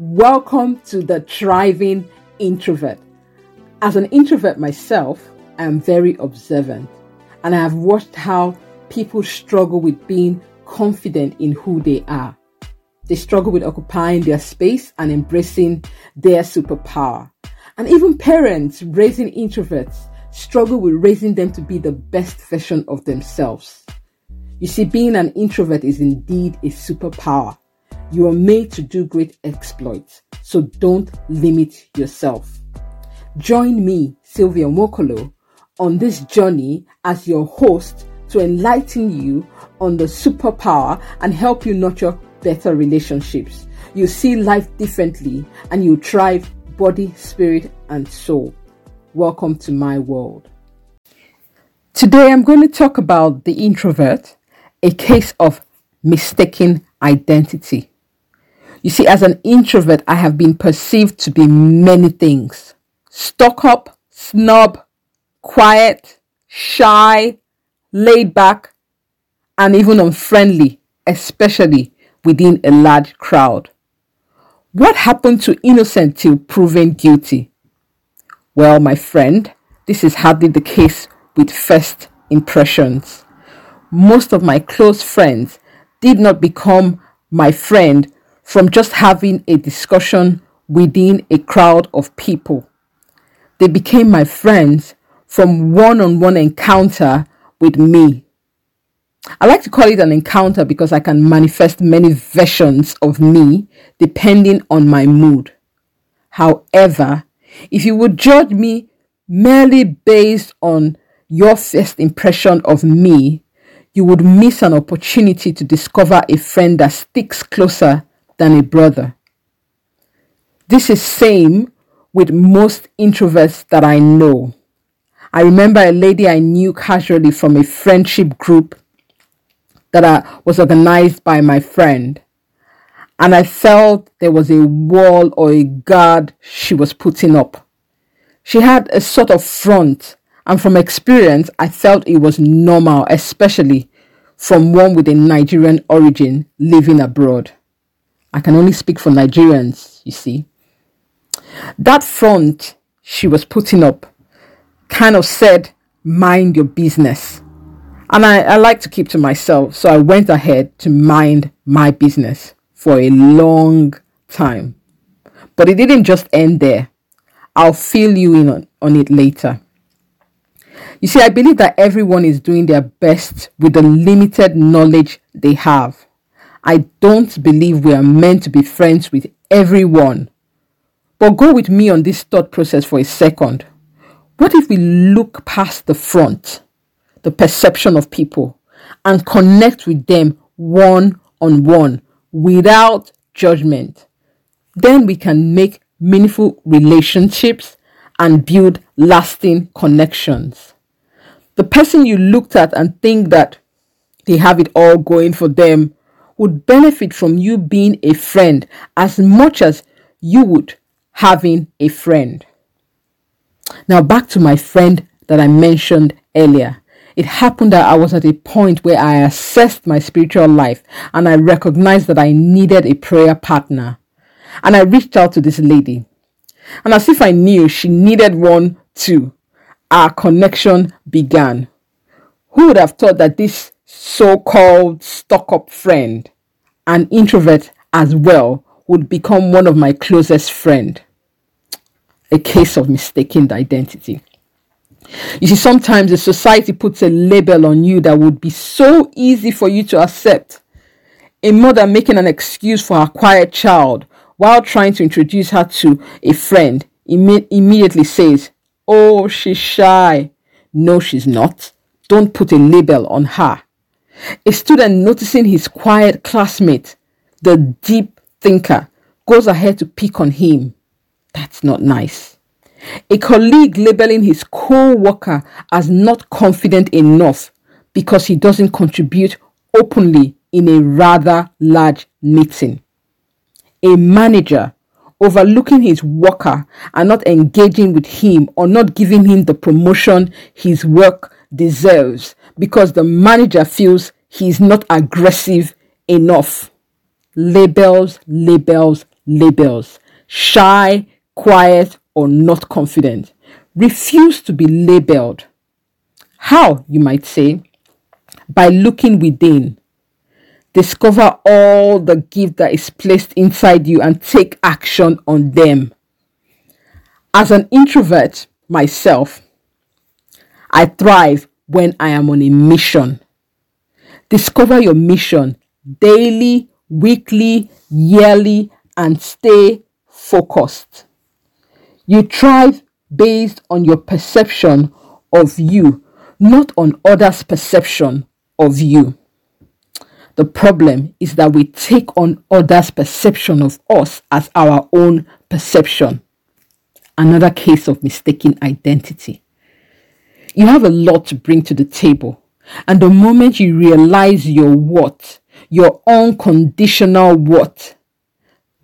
Welcome to the Thriving Introvert. As an introvert myself, I am very observant and I have watched how people struggle with being confident in who they are. They struggle with occupying their space and embracing their superpower. And even parents raising introverts struggle with raising them to be the best version of themselves. You see, being an introvert is indeed a superpower. You are made to do great exploits, so don't limit yourself. Join me, Sylvia Mokolo, on this journey as your host to enlighten you on the superpower and help you nurture better relationships. You see life differently and you thrive body, spirit, and soul. Welcome to my world. Today I'm going to talk about the introvert, a case of mistaken identity. You see, as an introvert, I have been perceived to be many things stuck up, snob, quiet, shy, laid back, and even unfriendly, especially within a large crowd. What happened to innocent till proven guilty? Well, my friend, this is hardly the case with first impressions. Most of my close friends did not become my friend from just having a discussion within a crowd of people. They became my friends from one on one encounter with me. I like to call it an encounter because I can manifest many versions of me depending on my mood. However, if you would judge me merely based on your first impression of me, you would miss an opportunity to discover a friend that sticks closer than a brother. This is same with most introverts that I know. I remember a lady I knew casually from a friendship group that I, was organized by my friend. And I felt there was a wall or a guard she was putting up. She had a sort of front, and from experience, I felt it was normal, especially from one with a Nigerian origin living abroad. I can only speak for Nigerians, you see. That front she was putting up kind of said, mind your business. And I, I like to keep to myself. So I went ahead to mind my business for a long time. But it didn't just end there. I'll fill you in on, on it later. You see, I believe that everyone is doing their best with the limited knowledge they have. I don't believe we are meant to be friends with everyone. But go with me on this thought process for a second. What if we look past the front, the perception of people, and connect with them one on one without judgment? Then we can make meaningful relationships and build lasting connections. The person you looked at and think that they have it all going for them would benefit from you being a friend as much as you would having a friend. Now, back to my friend that I mentioned earlier. It happened that I was at a point where I assessed my spiritual life and I recognized that I needed a prayer partner. And I reached out to this lady. And as if I knew she needed one too, our connection began. Who would have thought that this so called stuck up friend, an introvert as well, would become one of my closest friends? a case of mistaken identity. You see, sometimes the society puts a label on you that would be so easy for you to accept. A mother making an excuse for her quiet child while trying to introduce her to a friend imme- immediately says, Oh, she's shy. No, she's not. Don't put a label on her. A student noticing his quiet classmate, the deep thinker, goes ahead to pick on him. That's not nice. A colleague labeling his co worker as not confident enough because he doesn't contribute openly in a rather large meeting. A manager overlooking his worker and not engaging with him or not giving him the promotion his work deserves because the manager feels he's not aggressive enough. Labels, labels, labels shy, quiet, or not confident. Refuse to be labeled. How, you might say? By looking within. Discover all the gift that is placed inside you and take action on them. As an introvert myself, I thrive when I am on a mission. Discover your mission daily, weekly, yearly, and stay focused. You thrive based on your perception of you, not on others' perception of you. The problem is that we take on others' perception of us as our own perception. Another case of mistaken identity. You have a lot to bring to the table, and the moment you realize your what, your unconditional what,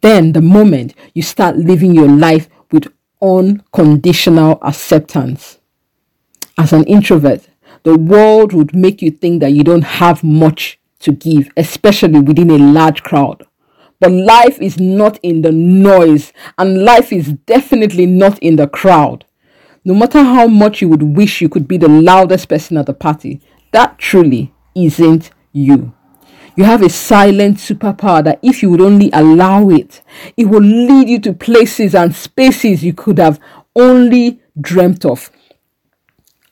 then the moment you start living your life with unconditional acceptance. As an introvert, the world would make you think that you don't have much to give, especially within a large crowd. But life is not in the noise, and life is definitely not in the crowd. No matter how much you would wish you could be the loudest person at the party, that truly isn't you. You have a silent superpower that if you would only allow it, it will lead you to places and spaces you could have only dreamt of.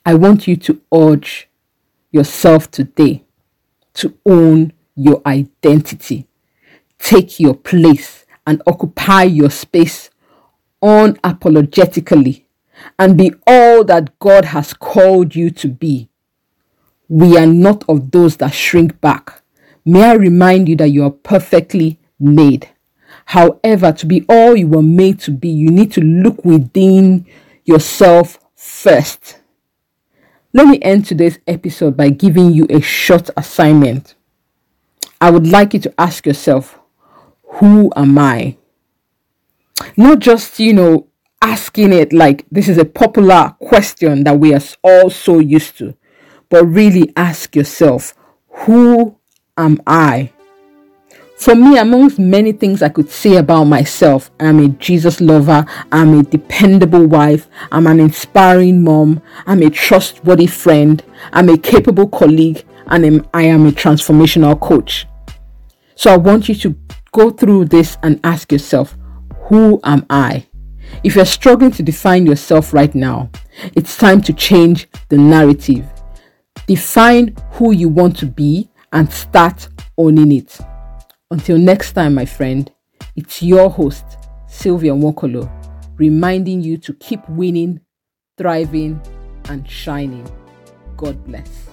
I want you to urge yourself today to own your identity. Take your place and occupy your space unapologetically and be all that God has called you to be. We are not of those that shrink back. May I remind you that you are perfectly made. However, to be all you were made to be, you need to look within yourself first. Let me end today's episode by giving you a short assignment. I would like you to ask yourself, Who am I? Not just, you know, asking it like this is a popular question that we are all so used to, but really ask yourself, Who am I? For me, amongst many things I could say about myself, I'm a Jesus lover, I'm a dependable wife, I'm an inspiring mom, I'm a trustworthy friend, I'm a capable colleague, and I am a transformational coach. So I want you to go through this and ask yourself, who am I? If you're struggling to define yourself right now, it's time to change the narrative. Define who you want to be and start owning it. Until next time, my friend, it's your host, Sylvia Wokolo, reminding you to keep winning, thriving, and shining. God bless.